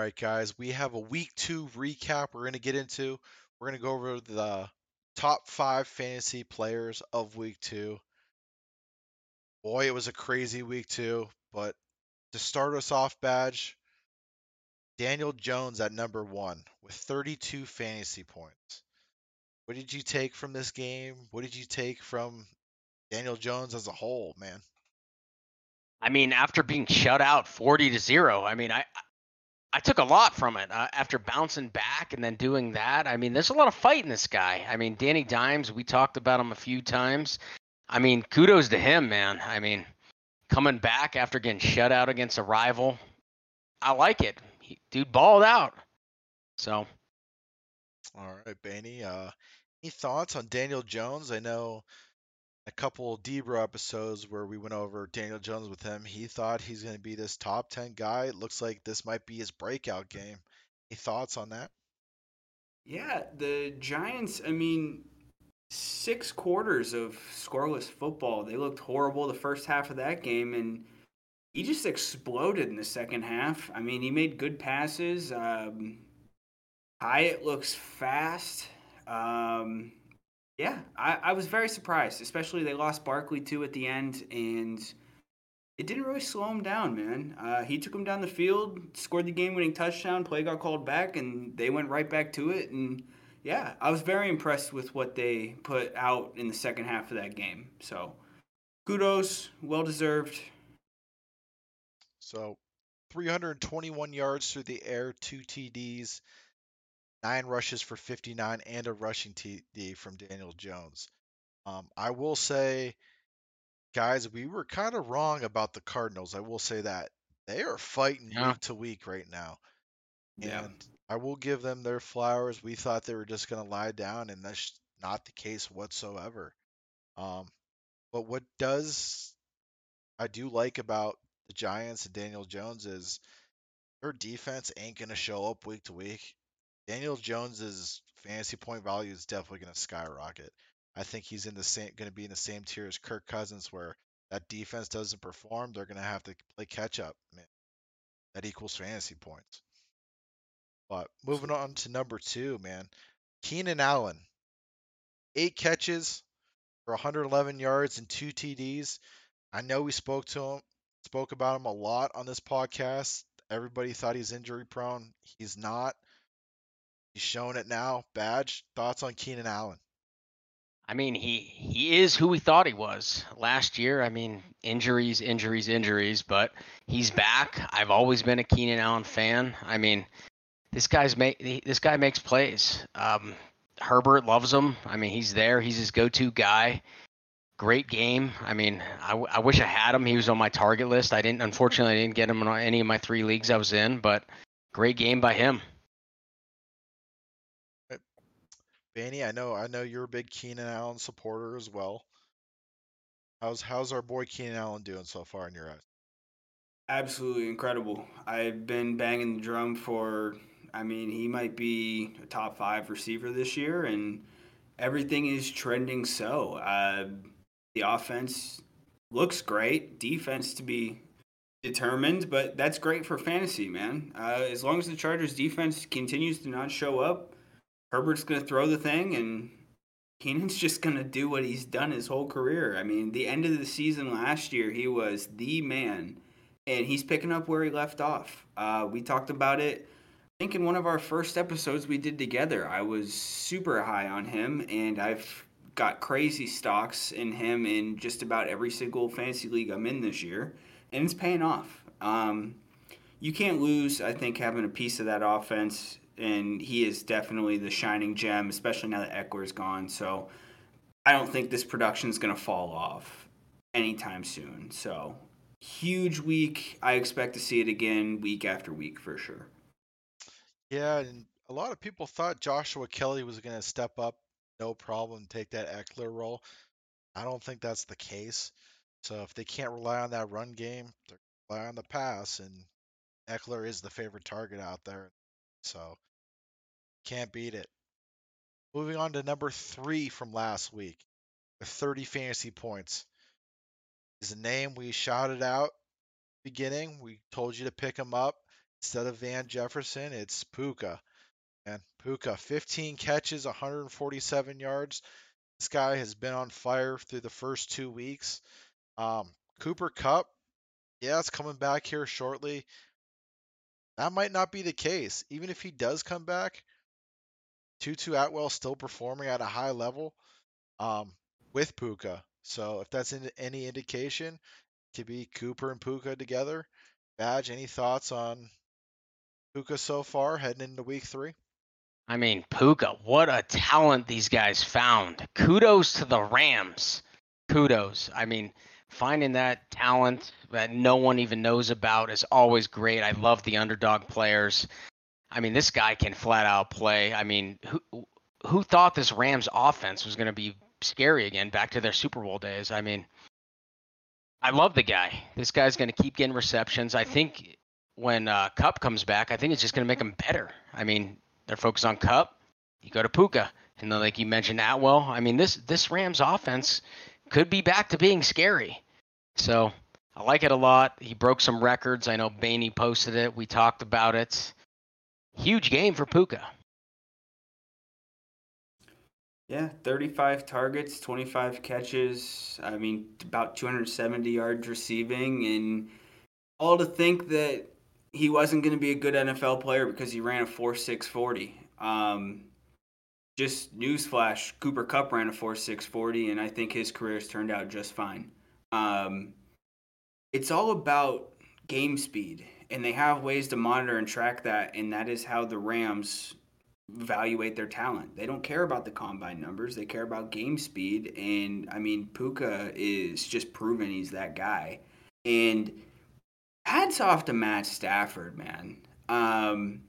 right, guys, we have a week two recap we're going to get into. We're going to go over the top five fantasy players of week two. Boy, it was a crazy week two, but to start us off, Badge, Daniel Jones at number one with 32 fantasy points. What did you take from this game? What did you take from Daniel Jones as a whole, man? I mean, after being shut out 40 to 0, I mean, I I took a lot from it uh, after bouncing back and then doing that. I mean, there's a lot of fight in this guy. I mean, Danny Dimes, we talked about him a few times. I mean, kudos to him, man. I mean, coming back after getting shut out against a rival, I like it. He, dude balled out. So, all right, Baney. Uh, any thoughts on Daniel Jones? I know a couple Debra episodes where we went over Daniel Jones with him. He thought he's going to be this top 10 guy. It looks like this might be his breakout game. Any thoughts on that? Yeah, the Giants, I mean, six quarters of scoreless football. They looked horrible the first half of that game, and he just exploded in the second half. I mean, he made good passes. Um, Hyatt looks fast. Um, yeah, I, I was very surprised, especially they lost Barkley too at the end, and it didn't really slow him down, man. Uh, he took him down the field, scored the game-winning touchdown. Play got called back, and they went right back to it. And yeah, I was very impressed with what they put out in the second half of that game. So kudos, well deserved. So 321 yards through the air, two TDs, nine rushes for 59 and a rushing TD from Daniel Jones. Um, I will say, guys, we were kind of wrong about the Cardinals. I will say that they are fighting yeah. week to week right now, yeah. and I will give them their flowers. We thought they were just going to lie down, and that's not the case whatsoever. Um, but what does I do like about the Giants and Daniel Jones is their defense ain't going to show up week to week. Daniel Jones's fantasy point value is definitely going to skyrocket. I think he's in the same going to be in the same tier as Kirk Cousins, where that defense doesn't perform, they're going to have to play catch up. Man, that equals fantasy points. But moving on to number two, man, Keenan Allen, eight catches for 111 yards and two TDs. I know we spoke to him, spoke about him a lot on this podcast. Everybody thought he's injury prone. He's not. He's showing it now. Badge, thoughts on Keenan Allen? I mean, he he is who we thought he was last year. I mean, injuries, injuries, injuries, but he's back. I've always been a Keenan Allen fan. I mean, this guy's make this guy makes plays. Um, Herbert loves him. I mean, he's there. He's his go-to guy. Great game. I mean, I, I wish I had him. He was on my target list. I didn't. Unfortunately, I didn't get him in any of my three leagues I was in. But great game by him. Banny, I know I know you're a big Keenan Allen supporter as well. How's how's our boy Keenan Allen doing so far in your eyes? Absolutely incredible. I've been banging the drum for I mean, he might be a top five receiver this year and everything is trending so. Uh, the offense looks great, defense to be determined, but that's great for fantasy, man. Uh, as long as the Chargers defense continues to not show up, Herbert's going to throw the thing, and Keenan's just going to do what he's done his whole career. I mean, the end of the season last year, he was the man, and he's picking up where he left off. Uh, we talked about it. I think in one of our first episodes we did together, I was super high on him, and I've got crazy stocks in him in just about every single fantasy league I'm in this year, and it's paying off. Um, you can't lose, I think, having a piece of that offense and he is definitely the shining gem, especially now that Ekeler's gone. So I don't think this production is going to fall off anytime soon. So huge week. I expect to see it again week after week for sure. Yeah, and a lot of people thought Joshua Kelley was going to step up, no problem, take that Ekeler role. I don't think that's the case. So if they can't rely on that run game, they're rely on the pass, and Eckler is the favorite target out there. So can't beat it. Moving on to number three from last week with 30 fantasy points. Is a name we shouted out beginning. We told you to pick him up. instead of Van Jefferson, it's Puka. And Puka, 15 catches, 147 yards. This guy has been on fire through the first two weeks. Um, Cooper Kupp, yeah, it's coming back here shortly. That might not be the case. Even if he does come back, Tutu Atwell still performing at a high level um, with Puka. So if that's in, any indication, it could be Cooper and Puka together. Badge, any thoughts on Puka so far heading into week three? I mean, Puka, what a talent these guys found. Kudos to the Rams. Kudos. I mean, finding that talent that no one even knows about is always great. I love the underdog players. I mean, this guy can flat out play. I mean, who who thought this Rams offense was going to be scary again back to their Super Bowl days? I mean, I love the guy. This guy's going to keep getting receptions. I think when uh, Kupp comes back, I think it's just going to make him better. I mean, they're focused on Kupp. You go to Puka, and then like you mentioned Atwell. I mean, this this Rams offense could be back to being scary. So I like it a lot. He broke some records. I know Baney posted it. We talked about it. Huge game for Puka. Yeah, 35 targets, 25 catches. I mean, about 270 yards receiving, and all to think that he wasn't going to be a good NFL player because he ran a 4.640. Um, just newsflash: Cooper Kupp ran a 4.640, and I think his career has turned out just fine. Um, it's all about game speed, and they have ways to monitor and track that, and that is how the Rams evaluate their talent. They don't care about the combine numbers; they care about game speed. And I mean, Puka is just proven he's that guy, and hats off to Matt Stafford, man. Um,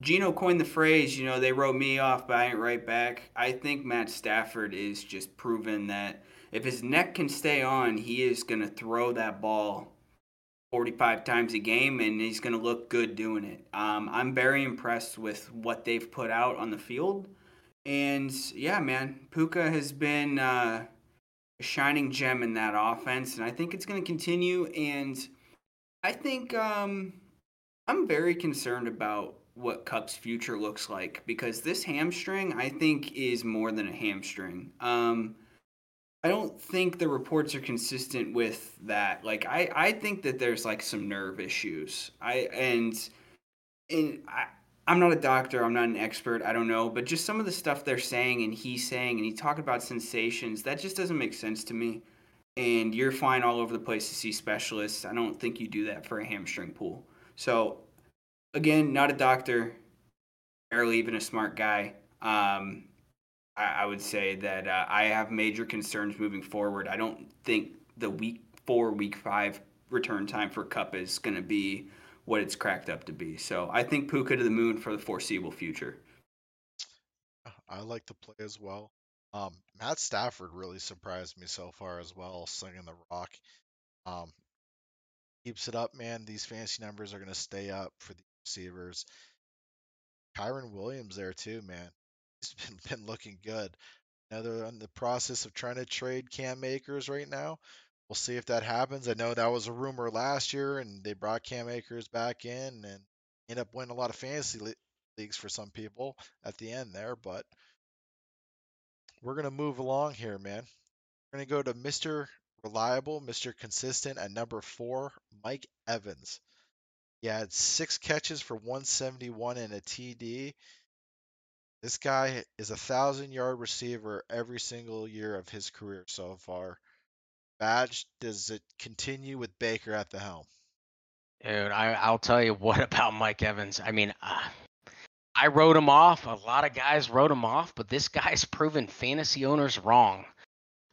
Geno coined the phrase, you know, they wrote me off, but I ain't right back. I think Matt Stafford is just proven that if his neck can stay on, he is going to throw that ball 45 times a game and he's going to look good doing it. Um, I'm very impressed with what they've put out on the field. And yeah, man, Puka has been uh, a shining gem in that offense, and I think it's going to continue. And I think um, I'm very concerned about what Kupp's future looks like because this hamstring, I think, is more than a hamstring. Um, I don't think the reports are consistent with that. Like, I, I think that there's like some nerve issues. I and and I. I'm not a doctor. I'm not an expert. I don't know, but just some of the stuff they're saying and he's saying, and he talked about sensations. That just doesn't make sense to me and you're flying all over the place to see specialists. I don't think you do that for a hamstring pull. So, again, not a doctor, barely even a smart guy. Um, I, I, would say that uh, I have major concerns moving forward. I don't think the week four, week five return time for Kupp is going to be what it's cracked up to be. So I think Puka to the moon for the foreseeable future. I like the play as well. Um, Matt Stafford really surprised me so far as well, slinging the rock. Um, keeps it up, man. These fancy numbers are going to stay up for the receivers. Kyren Williams there too, man. He's been, been looking good. Now they're in the process of trying to trade Cam Akers right now. We'll see if that happens. I know that was a rumor last year, and they brought Cam Akers back in and end up winning a lot of fantasy le- leagues for some people at the end there. But we're to move along here, man. We're to go to Mr. Reliable, Mr. Consistent at number four, Mike Evans. He had six catches for 171 and a TD. This guy is a thousand yard receiver every single year of his career so far. Badge, does it continue with Baker at the helm? Dude, I, will tell you what about Mike Evans. I mean, uh, I wrote him off. A lot of guys wrote him off, but this guy's proven fantasy owners wrong.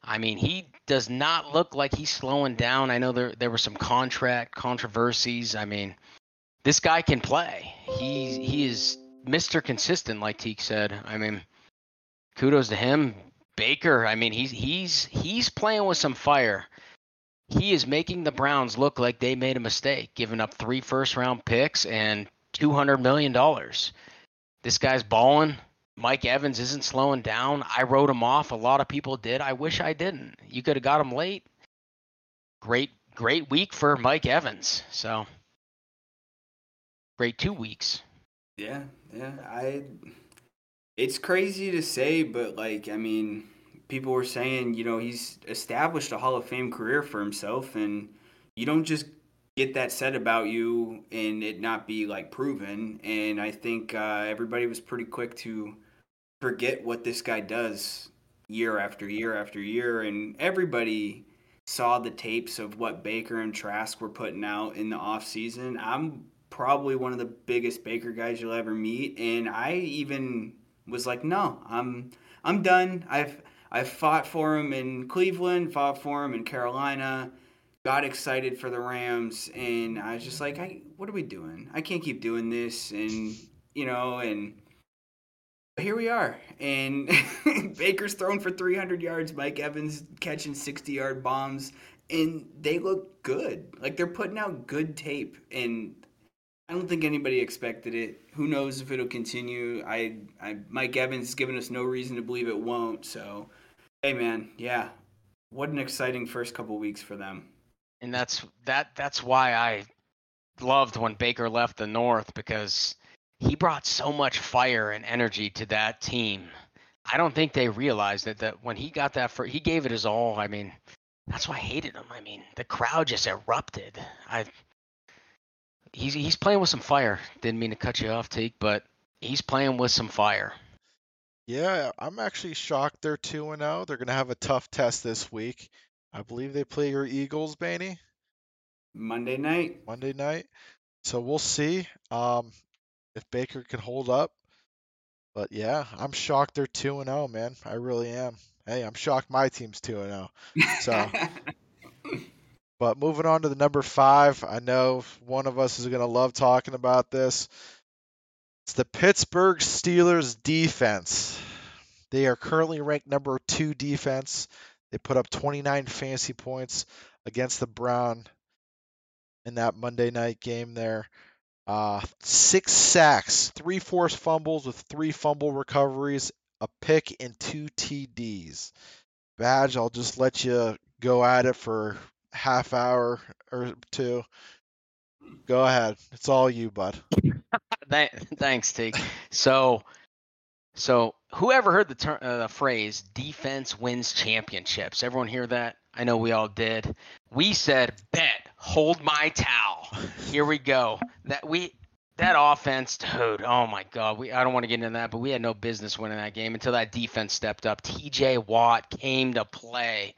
I mean, he does not look like he's slowing down. I know there there were some contract controversies. I mean, this guy can play. He he is Mr. Consistent, like Teak said. I mean, kudos to him. Baker, I mean, he's he's he's playing with some fire. He is making the Browns look like they made a mistake, giving up three first round picks and two hundred million dollars. This guy's balling. Mike Evans isn't slowing down. I wrote him off. A lot of people did. I wish I didn't. You could have got him late. Great, great week for Mike Evans. So great two weeks. Yeah, yeah. I. It's crazy to say, but like, I mean, people were saying, you know, he's established a Hall of Fame career for himself, and you don't just get that said about you and it not be like proven. And I think uh, everybody was pretty quick to forget what this guy does year after year after year, and everybody saw the tapes of what Baker and Trask were putting out in the off season. I'm probably one of the biggest Baker guys you'll ever meet, and I even was like, no, I'm I'm done. I've I've fought for him in Cleveland, fought for him in Carolina, got excited for the Rams, and I was just like, I, what are we doing? I can't keep doing this, and you know, and here we are. And Baker's thrown for 300 yards, Mike Evans catching 60 yard bombs, and they look good. Like they're putting out good tape, and I don't think anybody expected it. Who knows if it'll continue? I, I Mike Evans has given us no reason to believe it won't. So, hey man, yeah, what an exciting first couple weeks for them. And that's that. That's why I loved when Baker left the North because he brought so much fire and energy to that team. I don't think they realized that that when he got that for he gave it his all. I mean, that's why I hated him. I mean, the crowd just erupted. I he's he's playing with some fire. Didn't mean to cut you off, Teak, but he's playing with some fire. Yeah, I'm actually shocked they're two and zero. They're gonna have a tough test this week. I believe they play your Eagles, Baney. Monday night. Monday night. So we'll see um, if Baker can hold up. But yeah, I'm shocked they're two and zero, man. I really am. Hey, I'm shocked my team's two and zero. So. But moving on to the number five, I know one of us is going to love talking about this. It's the Pittsburgh Steelers defense. They are currently ranked number two defense. They put up 29 fantasy points against the Brown in that Monday night game there. Uh, six sacks, three forced fumbles with three fumble recoveries, a pick, and two TDs. Badge, I'll just let you go at it for half hour or two. Go ahead. It's all you, bud. Thanks, Tig. So, so whoever heard the, ter- uh, the phrase "defense wins championships"? Everyone hear that? I know we all did. We said, "Bet, hold my towel." Here we go. That we that offense, dude. Oh my God. We I don't want to get into that, but we had no business winning that game until that defense stepped up. T.J. Watt came to play.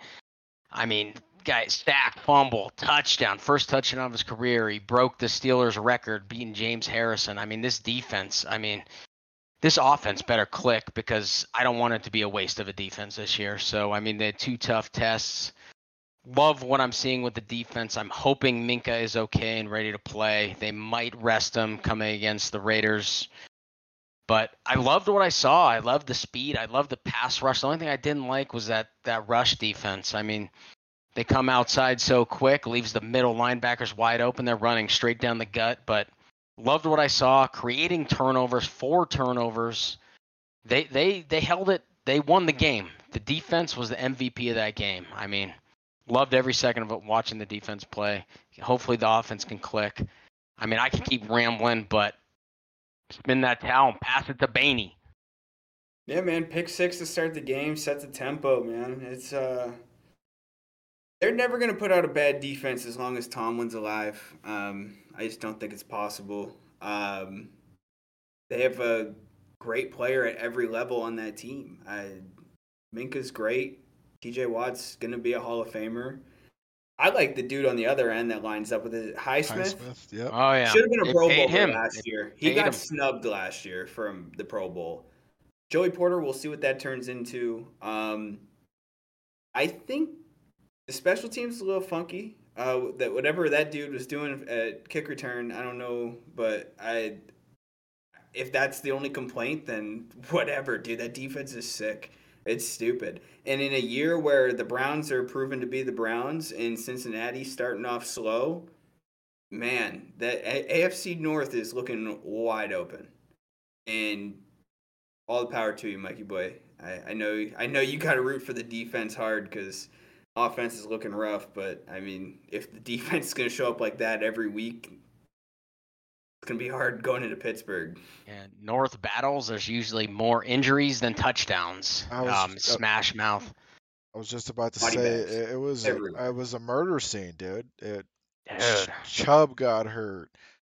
I mean, guy stack, fumble, touchdown, first touchdown of his career. He broke the Steelers' record, beating James Harrison. I mean, this defense. I mean, this offense better click because I don't want it to be a waste of a defense this year. So I mean, they had two tough tests. Love what I'm seeing with the defense. I'm hoping Minkah is okay and ready to play. They might rest him coming against the Raiders. But I loved what I saw. I loved the speed. I loved the pass rush. The only thing I didn't like was that that rush defense. I mean, they come outside so quick, leaves the middle linebackers wide open. They're running straight down the gut. But loved what I saw, creating turnovers, four turnovers. They they they held it. They won the game. The defense was the MVP of that game. I mean, loved every second of it watching the defense play. Hopefully the offense can click. I mean, I can keep rambling, but spin that towel and pass it to Baney. Yeah, man, pick six to start the game, set the tempo, man. It's uh they're never going to put out a bad defense as long as Tomlin's alive. Um, I just don't think it's possible. Um, they have a great player at every level on that team. I, Minkah's great. TJ Watt's going to be a Hall of Famer. I like the dude on the other end that lines up with it. Highsmith. Highsmith yep. Oh yeah. Should have been a they Pro Bowler last year. He got him. snubbed last year from the Pro Bowl. Joey Porter, we'll see what that turns into. Um, I think the special teams a little funky. Uh, that whatever that dude was doing at kick return, I don't know, but I, if that's the only complaint, then whatever, dude. That defense is sick. It's stupid. And in a year where the Browns are proven to be the Browns and Cincinnati starting off slow, man, that AFC North is looking wide open. And all the power to you, Mikey boy. I, I know I know you got to root for the defense hard because offense is looking rough, but I mean, if the defense is going to show up like that every week, it's gonna be hard going into Pittsburgh. And North battles, there's usually more injuries than touchdowns. Was- Um, uh, smash mouth. I was just about to Body say it, it was Everywhere. it was a murder scene, dude. It, Dude. Chubb got hurt.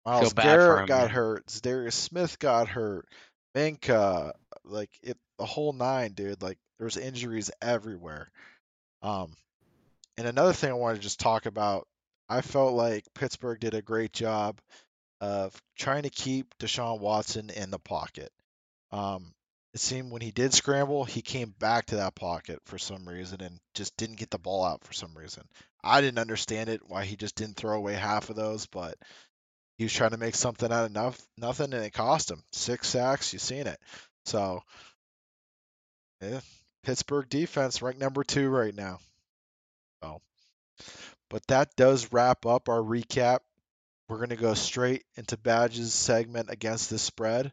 Myles Garrett him, got man. hurt. Darius Smith got hurt. Minkah, like it, the whole nine, dude. Like there's injuries everywhere. Um, and another thing I wanted to just talk about, I felt like Pittsburgh did a great job of trying to keep Deshaun Watson in the pocket. Um, it seemed when he did scramble, he came back to that pocket for some reason and just didn't get the ball out for some reason. I didn't understand it why he just didn't throw away half of those, but he was trying to make something out of nothing, and it cost him six sacks. You've seen it. So, yeah, Pittsburgh defense ranked number two right now. So, but that does wrap up our recap. We're going to go straight into Badge's segment against the spread,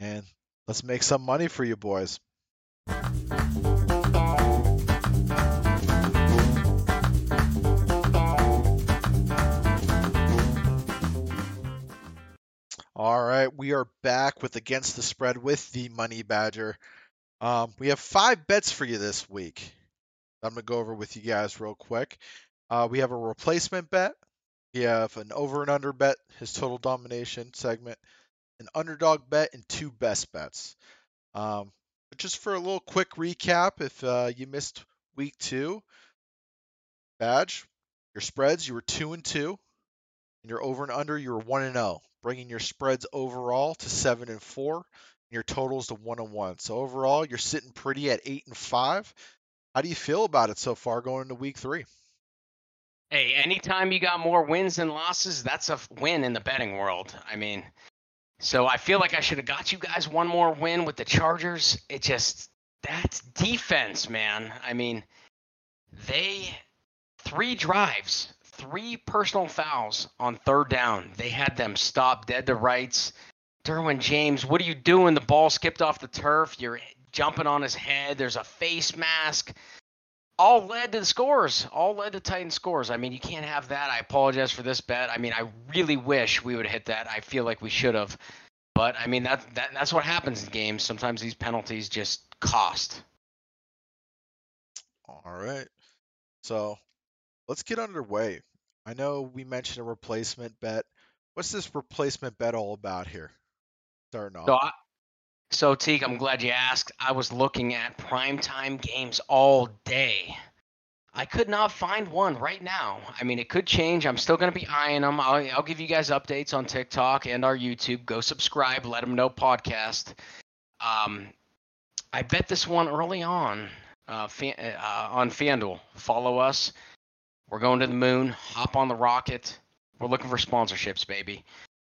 and let's make some money for you boys. All right, we are back with Against the Spread with the Money Badger. Um, we have five bets for you this week. I'm going to go over with you guys real quick. Uh, we have a replacement bet. We have an over and under bet, his total domination segment, an underdog bet, and two best bets. Um, just for a little quick recap, if uh, you missed week two, badge, your spreads, you were two and two, and your over and under, you were one and zero, bringing your spreads overall to seven and four, and your totals to one and one. So overall, you're sitting pretty at eight and five. How do you feel about it so far going into week three? Hey, anytime you got more wins than losses, that's a win in the betting world. I mean, so I feel like I should have got you guys one more win with the Chargers. It just that's defense, man. I mean, they three drives, three personal fouls on third down. They had them stop dead to rights. Derwin James, what are you doing? The ball skipped off the turf. You're jumping on his head. There's a face mask all led to the scores. All led to Titan scores. I mean, you can't have that. I apologize for this bet. I mean, I really wish we would have hit that. I feel like we should have. But I mean, that, that that's what happens in games. Sometimes these penalties just cost. All right. So let's get underway. I know we mentioned a replacement bet. What's this replacement bet all about here? Starting off. So, I, so Teague, I'm glad you asked. I was looking at primetime games all day. I could not find one right now. I mean, it could change. I'm still going to be eyeing them. I'll, I'll give you guys updates on TikTok and our YouTube. Go subscribe. Let them know podcast. Um, I bet this one early on uh, uh, on FanDuel. Follow us. We're going to the moon. Hop on the rocket. We're looking for sponsorships, baby.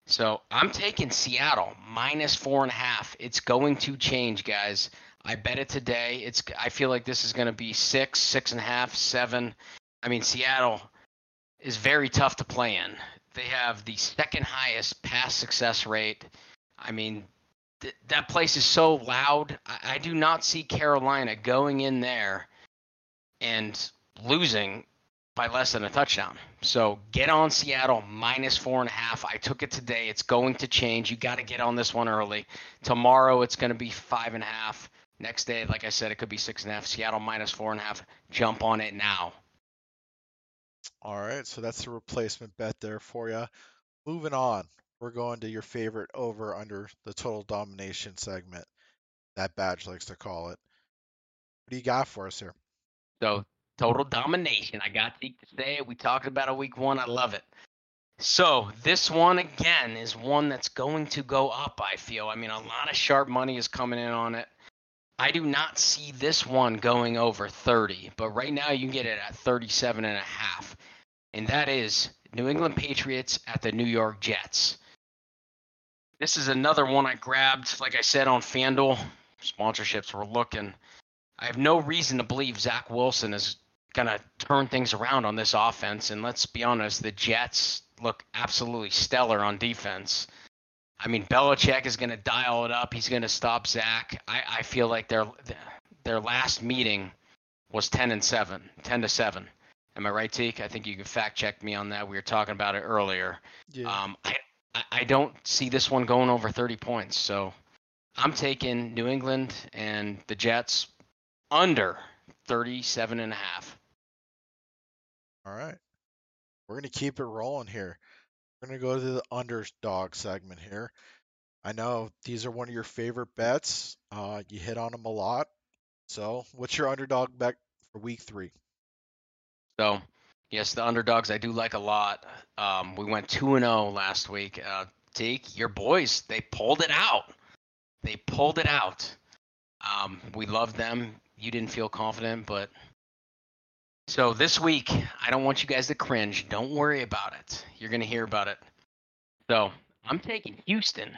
So I'm taking Seattle minus four and a half. It's going to change, guys. I bet it today. It's. I feel like this is going to be six, six and a half, seven. I mean, Seattle is very tough to play in. They have the second highest pass success rate. I mean, th- that place is so loud. I-, I do not see Carolina going in there and losing by less than a touchdown. So get on Seattle minus four and a half. I took it today. It's going to change. You got to get on this one early. Tomorrow it's going to be five and a half. Next day, like I said, it could be six and a half. Seattle minus four and a half. Jump on it now. All right, so that's the replacement bet there for you. Moving on, we're going to your favorite over under the total domination segment. That badge likes to call it. What do you got for us here? So total domination. I got Zeke to say it. We talked about a week one. I love it. So this one again is one that's going to go up. I feel. I mean, a lot of sharp money is coming in on it. I do not see this one going over 30, but right now you can get it at 37 and a half. And that is New England Patriots at the New York Jets. This is another one I grabbed, like I said, on FanDuel. Sponsorships were looking. I have no reason to believe Zach Wilson is going to turn things around on this offense. And let's be honest, the Jets look absolutely stellar on defense. I mean, Belichick is going to dial it up. He's going to stop Zach. I, I feel like their their last meeting was 10 and 7, 10 to 7. Am I right, Teak? I think you can fact check me on that. We were talking about it earlier. Yeah. Um, I, I, I don't see this one going over 30 points. So I'm taking New England and the Jets under 37 and a half. All right. We're going to keep it rolling here. We're going to go to the underdog segment here. I know these are one of your favorite bets. Uh, you hit on them a lot. So, what's your underdog bet for week three? So, yes, the underdogs I do like a lot. Um, we went two and zero last week. Uh, your boys, they pulled it out. They pulled it out. Um, we love them. You didn't feel confident, but so this week, I don't want you guys to cringe. Don't worry about it. You're gonna hear about it. So I'm taking Houston,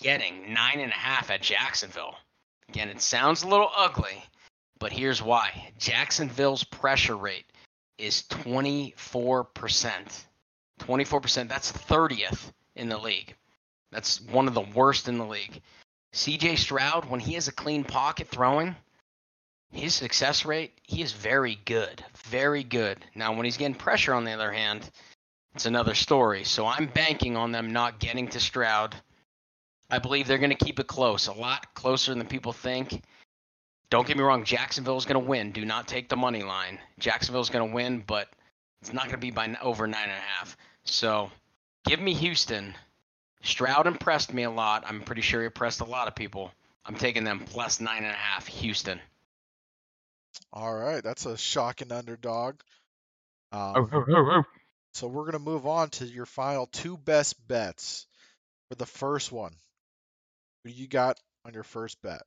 getting nine and a half at Jacksonville. Again, it sounds a little ugly, but here's why. Jacksonville's pressure rate is 24%. 24%, that's 30th in the league. That's one of the worst in the league. CJ Stroud, when he has a clean pocket throwing, his success rate, he is very good. Very good. Now, when he's getting pressure, on the other hand, it's another story. So I'm banking on them not getting to Stroud. I believe they're going to keep it close, a lot closer than people think. Don't get me wrong, Jacksonville's going to win. Do not take the money line. Jacksonville's going to win, but it's not going to be by over nine and a half. So give me Houston. Stroud impressed me a lot. I'm pretty sure he impressed a lot of people. I'm taking them plus nine and a half. Houston. All right, that's a shocking underdog. Um, so we're going to move on to your final two best bets for the first one. Who you got on your first bet?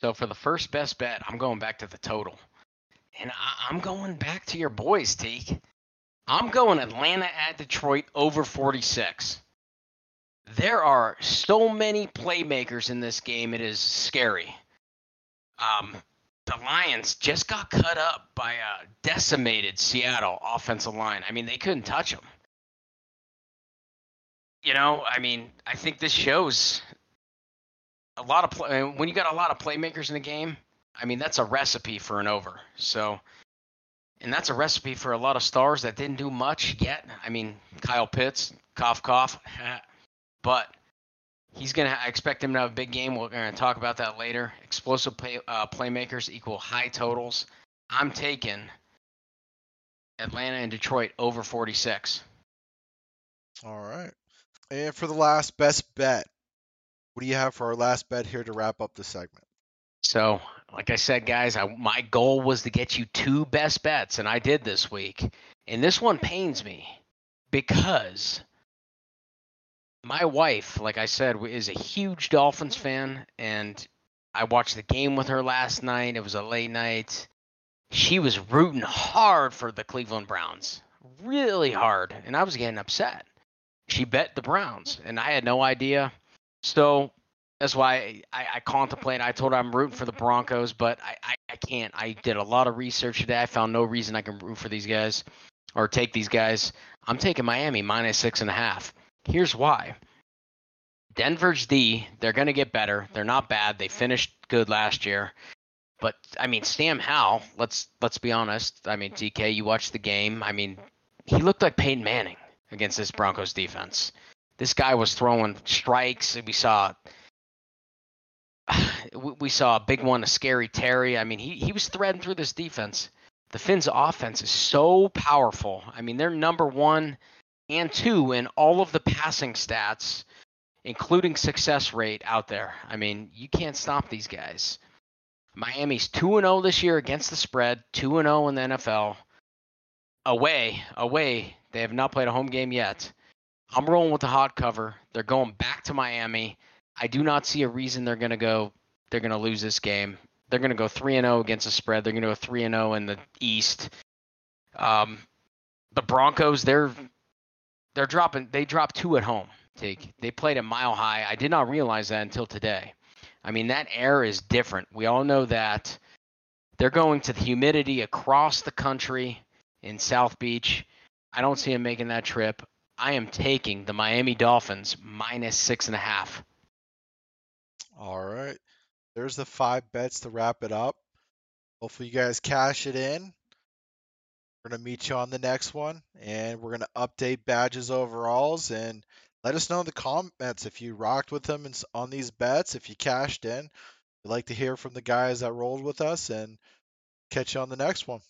So for the first best bet, I'm going back to the total. And I, am going back to your boys, Teak. I'm going Atlanta at Detroit over 46. There are so many playmakers in this game, it is scary. Um, the Lions just got cut up by a decimated Seattle offensive line. I mean, they couldn't touch them. You know, I mean, I think this shows a lot of play, when you got a lot of playmakers in the game. I mean, that's a recipe for an over. So, and that's a recipe for a lot of stars that didn't do much yet. I mean, Kyle Pitts, cough cough, but he's gonna. I expect him to have a big game. We're gonna talk about that later. Explosive play, uh, playmakers equal high totals. I'm taking Atlanta and Detroit over 46. All right. And for the last best bet, what do you have for our last bet here to wrap up the segment? So, like I said, guys, I, my goal was to get you two best bets, and I did this week. And this one pains me because my wife, like I said, is a huge Dolphins fan, and I watched the game with her last night. It was a late night. She was rooting hard for the Cleveland Browns, really hard, and I was getting upset. She bet the Browns, and I had no idea. So that's why I, I contemplate. I told her I'm rooting for the Broncos, but I, I, I, can't. I did a lot of research today. I found no reason I can root for these guys or take these guys. I'm taking Miami minus six and a half. Here's why. Denver's D, they're going to get better. They're not bad. They finished good last year. But I mean, Sam Howell, let's let's be honest. I mean, DK, you watched the game. I mean, he looked like Peyton Manning against this Broncos defense. This guy was throwing strikes. We saw we saw a big one, a scary Terry. I mean, he he was threading through this defense. The Fins' offense is so powerful. I mean, they're number one and two in all of the passing stats, including success rate out there. I mean, you can't stop these guys. Miami's 2 0 this year against the spread, 2 0 in the NFL. Away, away. They have not played a home game yet. I'm rolling with the hot cover. They're going back to Miami. I do not see a reason they're going to go. They're going to lose this game. They're going to go three and zero oh against the spread. They're going to go three and zero oh in the East. Um, the Broncos, they're they're dropping. They dropped two at home. Take they played a mile high. I did not realize that until today. I mean that air is different. We all know that. They're going to the humidity across the country in South Beach. I don't see them making that trip. I am taking the Miami Dolphins minus six and a half. All right. There's the five bets to wrap it up. Hopefully, you guys cash it in. We're going to meet you on the next one, and we're going to update badges overalls and let us know in the comments if you rocked with them on these bets, if you cashed in. We'd like to hear from the guys that rolled with us and catch you on the next one.